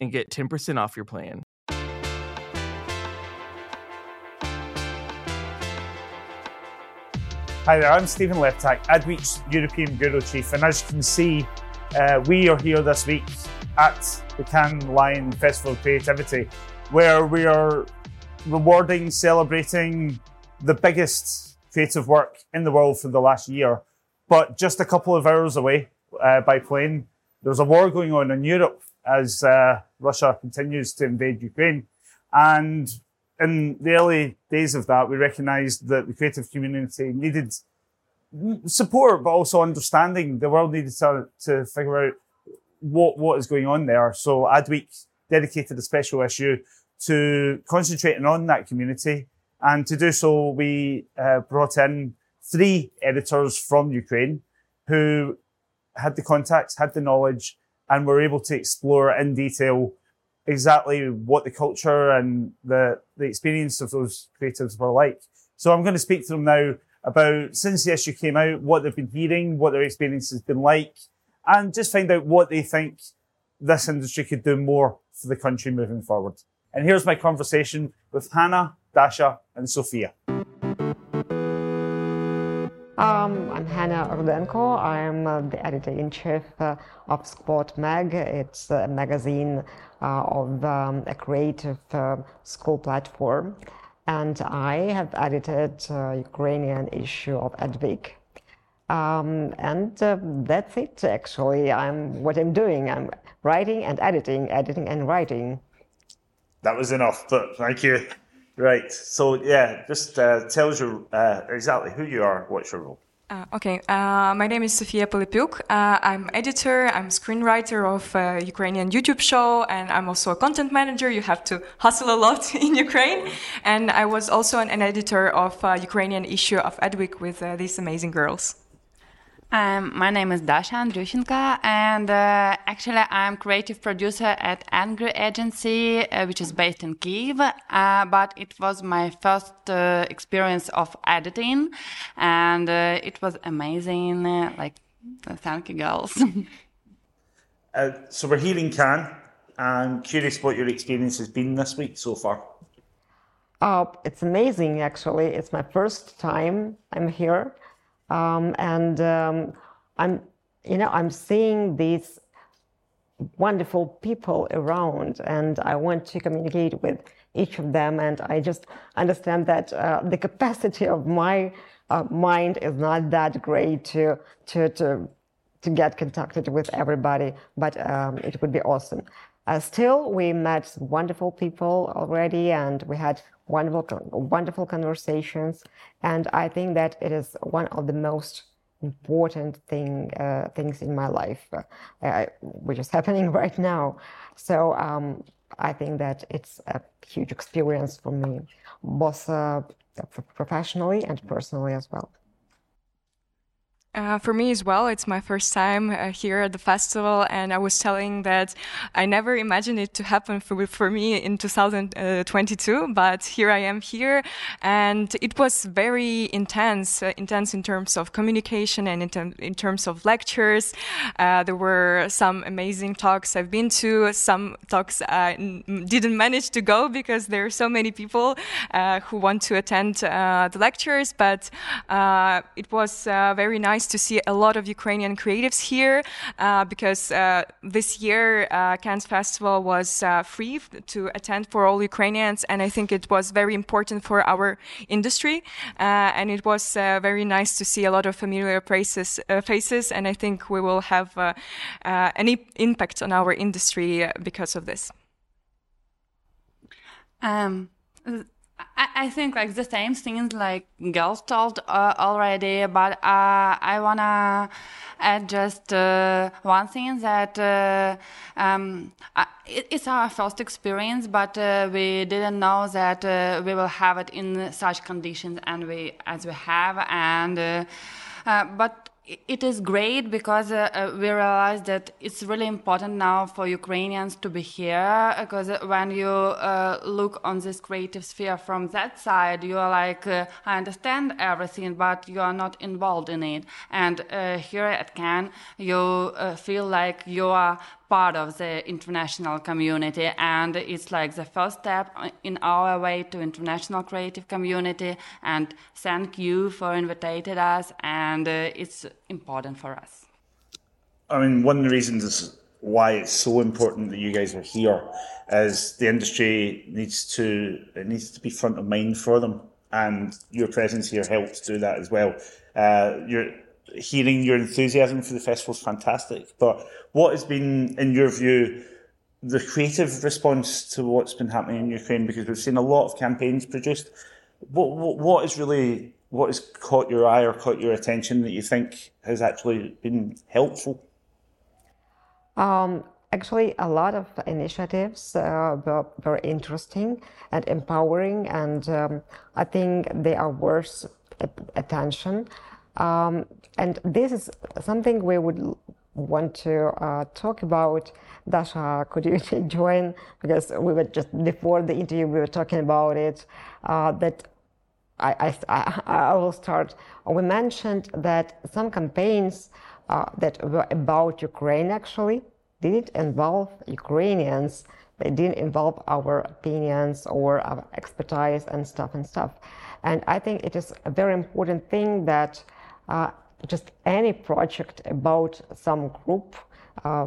and get 10% off your plan. Hi there, I'm Stephen Lepitak, Adweek's European Bureau Chief, and as you can see, uh, we are here this week at the Cannes Lion Festival of Creativity, where we are rewarding, celebrating the biggest creative work in the world for the last year. But just a couple of hours away uh, by plane, there's a war going on in Europe as uh, Russia continues to invade Ukraine. And in the early days of that, we recognized that the creative community needed support, but also understanding. The world needed to, to figure out what, what is going on there. So Adweek dedicated a special issue to concentrating on that community. And to do so, we uh, brought in three editors from Ukraine who had the contacts, had the knowledge, and we're able to explore in detail exactly what the culture and the, the experience of those creatives were like. So I'm going to speak to them now about since the issue came out, what they've been hearing, what their experience has been like, and just find out what they think this industry could do more for the country moving forward. And here's my conversation with Hannah, Dasha, and Sophia. Um, I'm Hannah Rudenko. I'm uh, the editor-in-chief uh, of Skvot Mag. It's a magazine uh, of um, a creative uh, school platform. And I have edited uh, Ukrainian issue of Adweek. Um, and uh, that's it, actually. I'm what I'm doing. I'm writing and editing, editing and writing. That was enough, but thank you. Right. So yeah, just uh, tell us your, uh, exactly who you are, what's your role. Uh, okay, uh, my name is Sofia Pilypiuk. Uh, I'm editor, I'm screenwriter of a Ukrainian YouTube show, and I'm also a content manager. You have to hustle a lot in Ukraine. And I was also an, an editor of Ukrainian issue of Adweek with uh, these amazing girls. Um, my name is Dasha Andrushenko, and uh, actually, I'm creative producer at Angry Agency, uh, which is based in Kiev. Uh, but it was my first uh, experience of editing, and uh, it was amazing. like, thank you, girls. Uh, so we're here in Cannes. I'm curious what your experience has been this week so far. Oh, it's amazing, actually. It's my first time I'm here. Um, and um, I'm, you know, I'm seeing these wonderful people around, and I want to communicate with each of them. And I just understand that uh, the capacity of my uh, mind is not that great to to to to get contacted with everybody, but um, it would be awesome. Uh, still, we met wonderful people already, and we had wonderful, wonderful conversations. And I think that it is one of the most important thing uh, things in my life, uh, which is happening right now. So um, I think that it's a huge experience for me, both uh, professionally and personally as well. Uh, for me as well, it's my first time uh, here at the festival, and I was telling that I never imagined it to happen for, for me in 2022, but here I am here, and it was very intense, uh, intense in terms of communication and in, in terms of lectures. Uh, there were some amazing talks I've been to, some talks I didn't manage to go because there are so many people uh, who want to attend uh, the lectures, but it was very nice to see a lot of Ukrainian creatives here uh, because uh, this year uh, Cannes Festival was uh, free to attend for all Ukrainians, and I think it was very important for our industry. Uh, and it was very nice to see a lot of familiar faces, faces and I think we will have an impact on our industry because of this. Um, I, I think like the same things like girls told uh, already, but uh, I wanna add just uh, one thing that uh, um, it, it's our first experience, but uh, we didn't know that uh, we will have it in such conditions and we as we have and but it is great because uh, uh, we realize that it's really important now for Ukrainians to be here because when you uh, look on this creative sphere from that side, you are like, uh, I understand everything, but you are not involved in it. And uh, here at Cannes, you uh, feel like you are part of the international community and it's like the first step in our way to international creative community and thank you for inviting us and uh, it's important for us. I mean one of the reasons why it's so important that you guys are here is the industry needs to it needs to be front of mind for them and your presence here helps do that as well. Uh, you're hearing your enthusiasm for the festival is fantastic. But what has been, in your view, the creative response to what's been happening in Ukraine? Because we've seen a lot of campaigns produced. What, what, what is really what has caught your eye or caught your attention that you think has actually been helpful? Um, actually, a lot of initiatives uh, were very interesting and empowering, and um, I think they are worth attention. Um, and this is something we would want to uh, talk about. Dasha, could you join? Because we were just before the interview, we were talking about it. Uh, that I, I, I, will start. We mentioned that some campaigns uh, that were about Ukraine actually didn't involve Ukrainians. They didn't involve our opinions or our expertise and stuff and stuff. And I think it is a very important thing that just any project about some group, uh,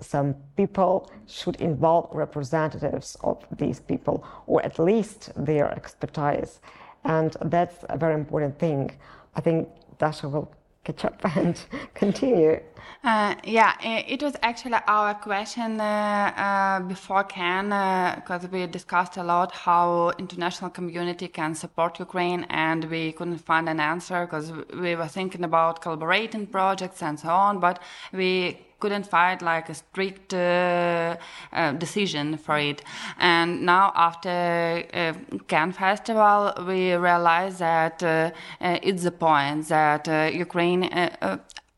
some people should involve representatives of these people, or at least their expertise. And that's a very important thing. I think Dasha will catch up and continue. Uh, yeah, it was actually our question uh, uh, before Cannes because uh, we discussed a lot how international community can support Ukraine, and we couldn't find an answer because we were thinking about collaborating projects and so on, but we couldn't find like a strict uh, uh, decision for it. And now after uh, Cannes Festival, we realize that uh, uh, it's the point that uh, Ukraine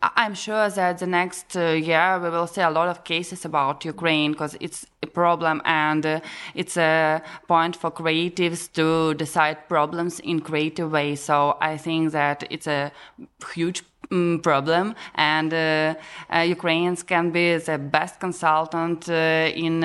I'm sure that the next year we will see a lot of cases about Ukraine because it's a problem and it's a point for creatives to decide problems in creative ways. So I think that it's a huge um, problem. And uh, uh, Ukrainians can be the best consultant uh, in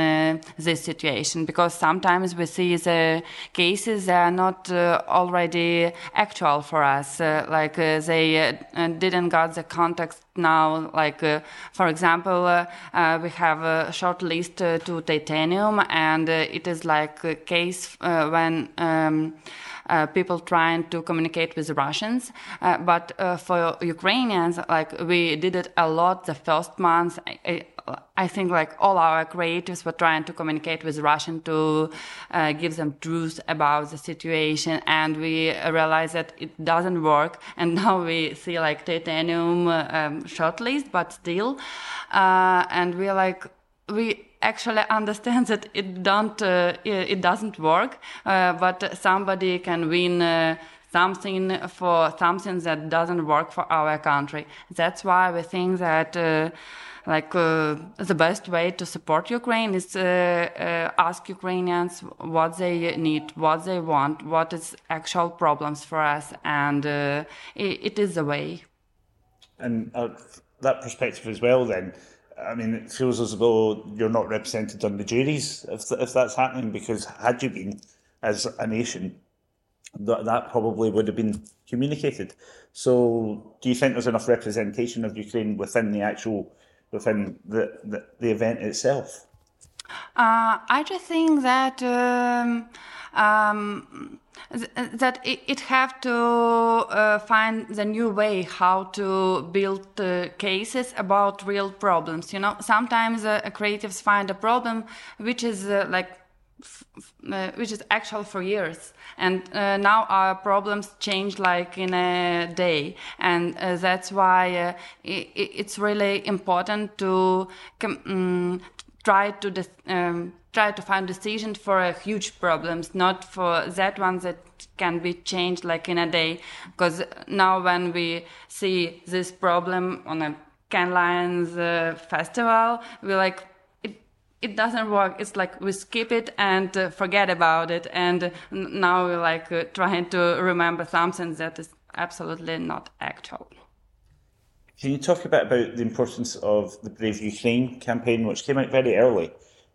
this situation because sometimes we see the cases that are not already actual for us. Like they didn't got the context now. Like uh, for example uh, uh, we have a short list to titanium and it is like a case when um, uh, people trying to communicate with Russians. Uh, but uh, for Ukrainians, like we did it a lot the first month. I, I, think like all our creatives were trying to communicate with Russian to uh, give them truth about the situation, and we realized that it doesn't work. And now we see like titanium um, shortlist, but still, uh, and we're like we actually understand that it don't uh, it doesn't work, uh, but somebody can win uh, something for something that doesn't work for our country. That's why we think that. Uh, like uh, the best way to support Ukraine is uh, uh, ask Ukrainians what they need, what they want, what is actual problems for us, and uh, it, it is the way. And uh, that perspective as well, then. I mean, it feels as though you're not represented on the juries if, if that's happening, because had you been as a nation, that, that probably would have been communicated. So, do you think there's enough representation of Ukraine within the actual within the, the, the event itself? Uh, I just think that um, um, th- that it, it have to uh, find the new way how to build uh, cases about real problems. You know, sometimes uh, creatives find a problem which is uh, like uh, which is actual for years and uh, now our problems change like in a day and uh, that's why uh, it, it's really important to um, try to um, try to find decisions for huge problems not for that one that can be changed like in a day because now when we see this problem on a Cannes Lions uh, festival we like it doesn't work. It's like we skip it and uh, forget about it. And now we're like uh, trying to remember something that is absolutely not actual. Can you talk a bit about the importance of the Brave Ukraine campaign, which came out very early,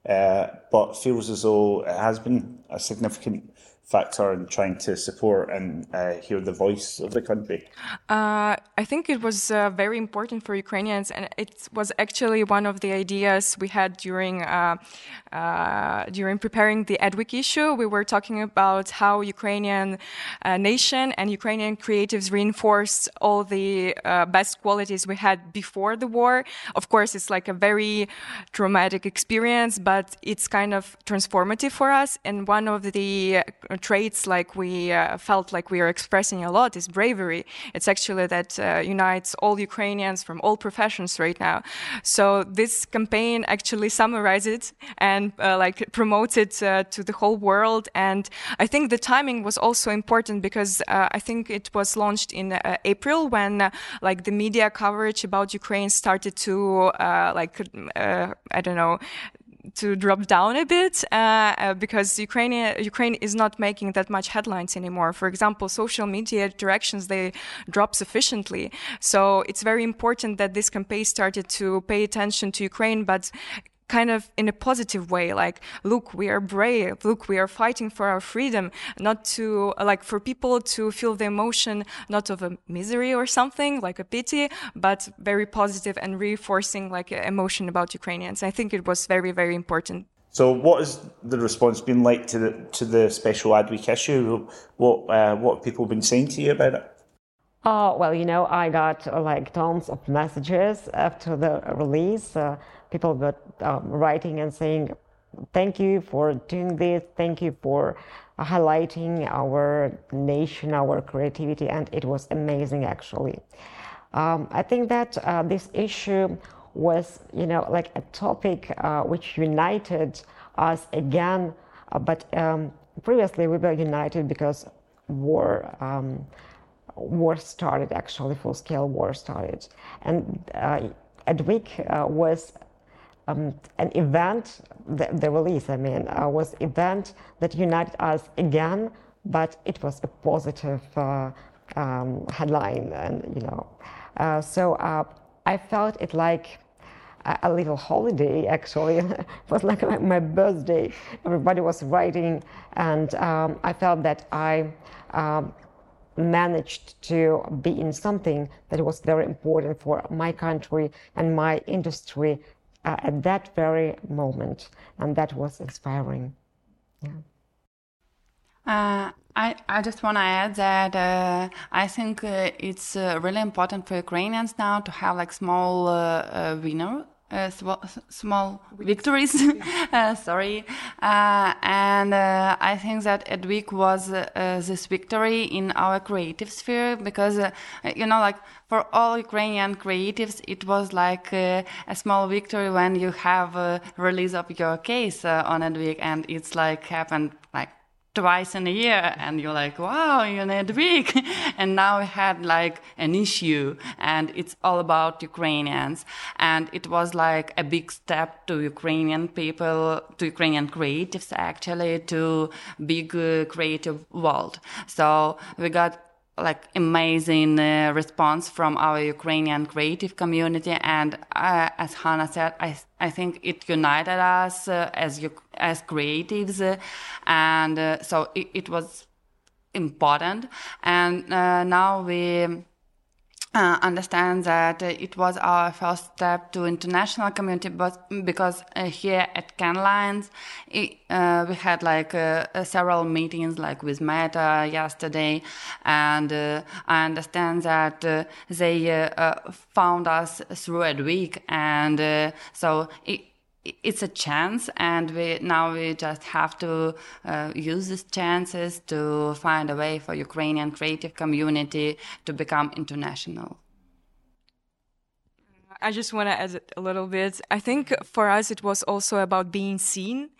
uh, but feels as though it has been a significant factor in trying to support and uh, hear the voice of the country? Uh, I think it was uh, very important for Ukrainians, and it was actually one of the ideas we had during uh, uh, during preparing the Adweek issue. We were talking about how Ukrainian uh, nation and Ukrainian creatives reinforced all the best qualities we had before the war. Of course, it's like a very traumatic experience, but it's kind of transformative for us. And one of the traits like we uh, felt like we are expressing a lot is bravery. It's actually that uh, unites all Ukrainians from all professions right now. So this campaign actually summarizes it and uh, like promotes it uh, to the whole world. And I think the timing was also important because uh, I think it was launched in uh, April when like the media coverage about Ukraine started to like I don't know to drop down a bit uh, uh, because Ukraine Ukraine is not making that much headlines anymore. For example, social media directions they drop sufficiently. So it's very important that this campaign started to pay attention to Ukraine, but kind of in a positive way like look we are brave look we are fighting for our freedom not to like for people to feel the emotion not of a misery or something like a pity but very positive and reinforcing like emotion about ukrainians i think it was very very important so, what has the response been like to the to the special Adweek issue? What uh, what have people been saying to you about it? Oh well, you know, I got uh, like tons of messages after the release. Uh, people were um, writing and saying, thank you for doing this, thank you for highlighting our nation, our creativity, and it was amazing actually. Um, I think that uh, this issue was, you know, like a topic uh, which united us again, uh, but um, previously we were united because war um, war started actually full scale war started. And uh, Adweek uh, was um, an event, the, the, release, I mean, uh, was event that united us again, but it was a positive uh, um, headline, and you know, uh, so uh, I felt it like a, a little holiday. Actually, it was like my, my, birthday. Everybody was writing, and um, I felt that I. Um, managed to be in something that was very important for my country and my industry uh, at that very moment, and that was inspiring. Yeah. Uh, I, I just want to add that uh, I think uh, it's uh, really important for Ukrainians now to have like small uh, winner uh, small, victories. uh, sorry, uh, and uh, I think that Adweek was uh, this victory in our creative sphere because you know, like for all Ukrainian creatives, it was like a small victory when you have a release of your case on Adweek, and it's like happened like twice in a year and you're like wow you need a week. And now we had like an issue and it's all about ukrainians. And it was like a big step to ukrainian people to ukrainian creatives actually to big uh, creative world. So we got like amazing uh, response from our Ukrainian creative community. And uh, as Hannah said, I, I think it united us uh, as as creatives, uh, and uh, so it, it, was important. And uh, now we uh, understand that it was our first step to international community, but because uh, here at Cannes Lions, uh, we had like uh, uh, several meetings, like with Meta yesterday, and I understand that they found us through Adweek, and so it, it's a chance and we now we just have to uh, use these chances to find a way for ukrainian creative community to become international I just want to add a little bit. I think for us, it was also about being seen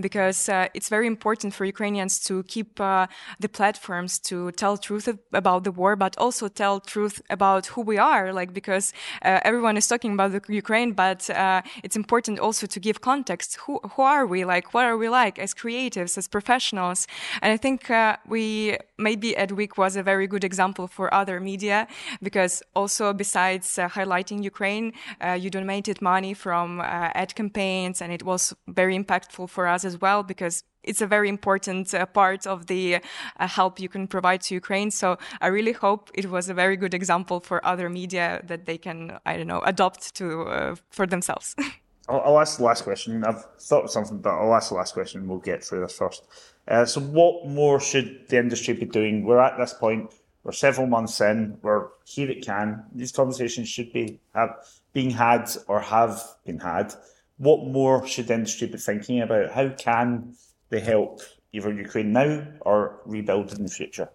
because uh, it's very important for Ukrainians to keep uh, the platforms to tell truth about the war, but also tell truth about who we are. Like, because uh, everyone is talking about the Ukraine, but uh, it's important also to give context. Who, who are we? Like, what are we like as creatives, as professionals? And I think uh, we, maybe Adweek was a very good example for other media because also besides uh, highlighting Ukraine, uh, you donated money from uh, ad campaigns, and it was very impactful for us as well because it's a very important uh, part of the uh, help you can provide to Ukraine. So I really hope it was a very good example for other media that they can, I don't know, adopt to uh, for themselves. I'll, I'll, ask the last question. I've thought of something, but I'll ask the last question. We'll get through this first. Uh, so, what more should the industry be doing? We're at this point we're several months in. We're here at Cannes. These conversations should be have being had or have been had. What more should industry be thinking about? How can they help either Ukraine now or rebuild in the future,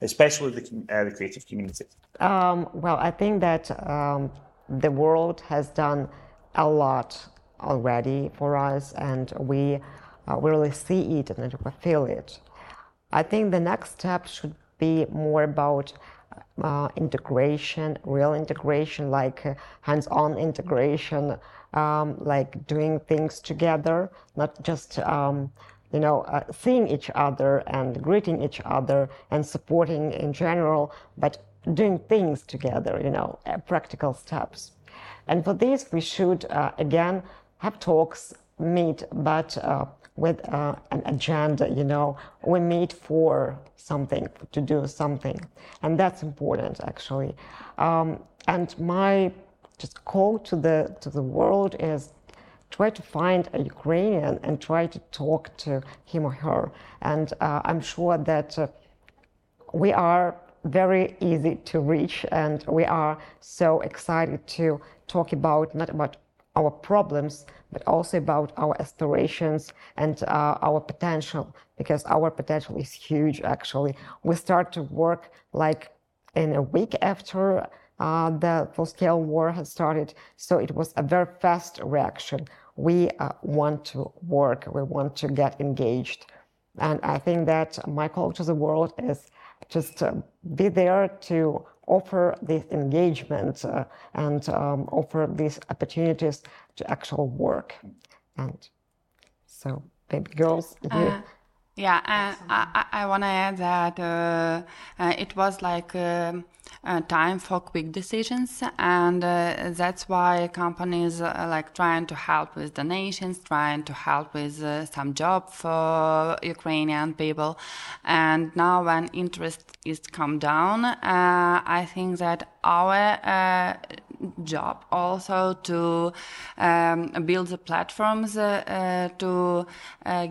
especially the, uh, the creative community? Um, well, I think that um, the world has done a lot already for us, and we uh, really see it and we feel it. I think the next step should be more about uh, integration, real integration, like uh, hands-on integration, um, like doing things together, not just um, you know uh, seeing each other and greeting each other and supporting in general, but doing things together, you know, uh, practical steps. And for this, we should uh, again have talks, meet, but with uh, an agenda, you know, we meet for something, to do something. And that's important, actually. Um, and my just call to the, to the world is try to find a Ukrainian and try to talk to him or her. And uh, I'm sure that uh, we are very easy to reach and we are so excited to talk about, not about our problems, but also about our aspirations and uh, our potential, because our potential is huge, actually. We start to work like in a week after uh, the full scale war has started, so it was a very fast reaction. We uh, want to work, we want to get engaged. And I think that my call to the world is just uh, be there to offer this engagement uh, and um, offer these opportunities to actual work. And so, baby girls, uh, yeah, and I, I want to add that uh, uh, it was like um, time for quick decisions, and uh, that's why companies are like trying to help with donations, trying to help with uh, some job for Ukrainian people. And now, when interest is come down, uh, I think that our job also to um, build the platforms to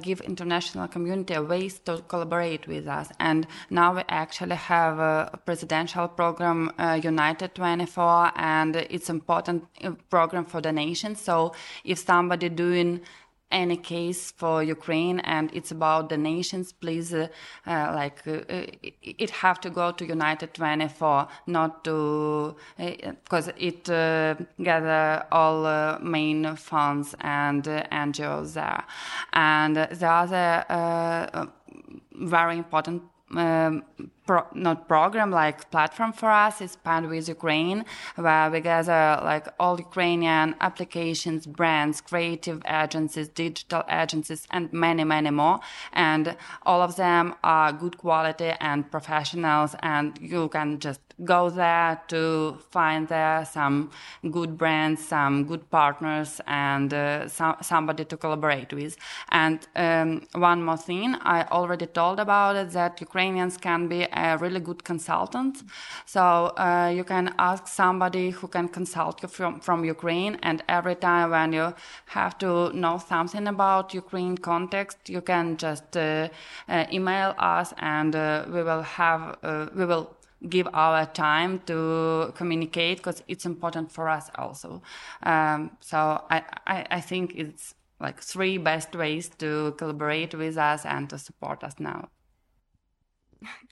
give international community a ways to collaborate with us. And now we actually have a presidential program, uh, United 24, and it's important uh, program for the nation. So if somebody doing any case for Ukraine and it's about the nations, please, uh, uh, like, uh, it have to go to United 24, not to, because uh, it uh, gather all uh, main funds and NGOs there. And the other very important um, pro, not program like platform for us is Spend with Ukraine, where we gather like all Ukrainian applications, brands, creative agencies, digital agencies, and many, many more. And all of them are good quality and professionals, and you can just go there to find there some good brands, some good partners, and uh, some, somebody to collaborate with. And um, one more thing, I already told about it that Ukrainians can be a really good consultant. So uh, you can ask somebody who can consult you from, from Ukraine, and every time when you have to know something about Ukraine context, you can just uh, uh email us, and uh, we will have uh, we will give our time to communicate because it's important for us also. Um, so I, I, I think it's like three best ways to collaborate with us and to support us now.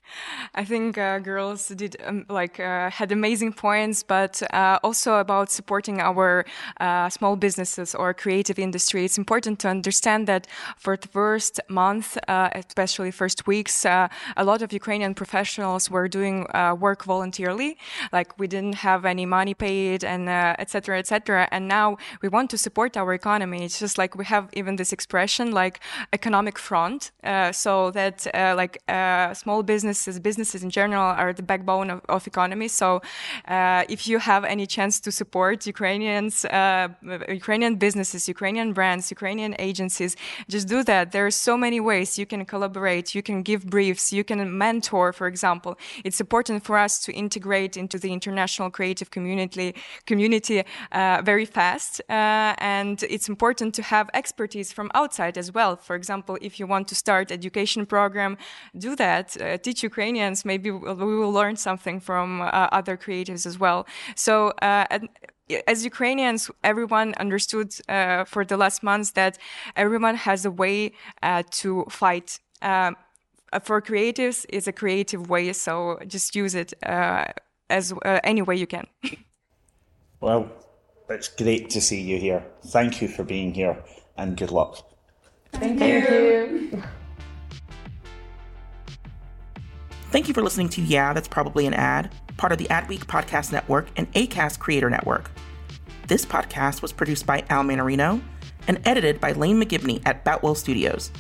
I think uh, girls did um, like uh, had amazing points, but uh, also about supporting our uh, small businesses or creative industry. It's important to understand that for the first month, uh, especially first weeks, uh, a lot of Ukrainian professionals were doing work voluntarily. Like we didn't have any money paid and etc. etc. And now we want to support our economy. It's just like we have even this expression like economic front, so that like small businesses, business businesses in general are the backbone of, of economy. So uh, if you have any chance to support Ukrainians, uh, Ukrainian businesses, Ukrainian brands, Ukrainian agencies, just do that. There are so many ways you can collaborate, you can give briefs, you can mentor, for example. It's important for us to integrate into the international creative community community uh, very fast, uh, and it's important to have expertise from outside as well. For example, if you want to start education program, do that. Uh, teach Ukrainian maybe we will learn something from uh, other creatives as well. So, uh, as Ukrainians, everyone understood uh, for the last months that everyone has a way uh, to fight. Um, uh, for creatives, it's a creative way, so just use it uh, as any way you can. well, it's great to see you here. Thank you for being here, and good luck. Thank, Thank you. you. Thank you for listening to Yeah, That's Probably an Ad, part of the Adweek Podcast Network and ACAST Creator Network. This podcast was produced by Al Manarino and edited by Lane McGibney at Batwell Studios.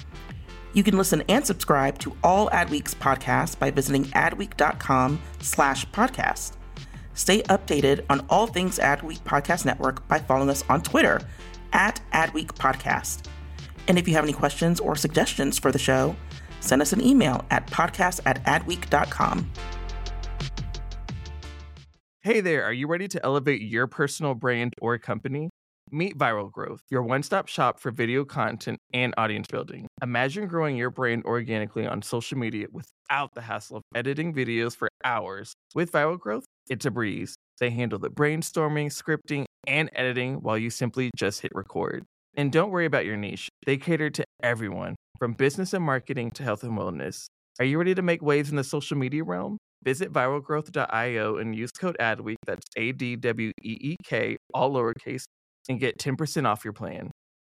You can listen and subscribe to all Adweek's podcasts by visiting adweek.com slash podcast. Stay updated on all things Adweek Podcast Network by following us on Twitter at Adweek Podcast. And if you have any questions or suggestions for the show, send us an email at podcast at adweek.com. Hey there, are you ready to elevate your personal brand or company? Meet Viral Growth, your one stop shop for video content and audience building. Imagine growing your brand organically on social media without the hassle of editing videos for hours. With Viral Growth, it's a breeze. They handle the brainstorming, scripting, and editing while you simply just hit record. And don't worry about your niche, they cater to everyone from business and marketing to health and wellness. Are you ready to make waves in the social media realm? Visit viralgrowth.io and use code ADWEEK, that's A D W E E K, all lowercase, and get 10% off your plan.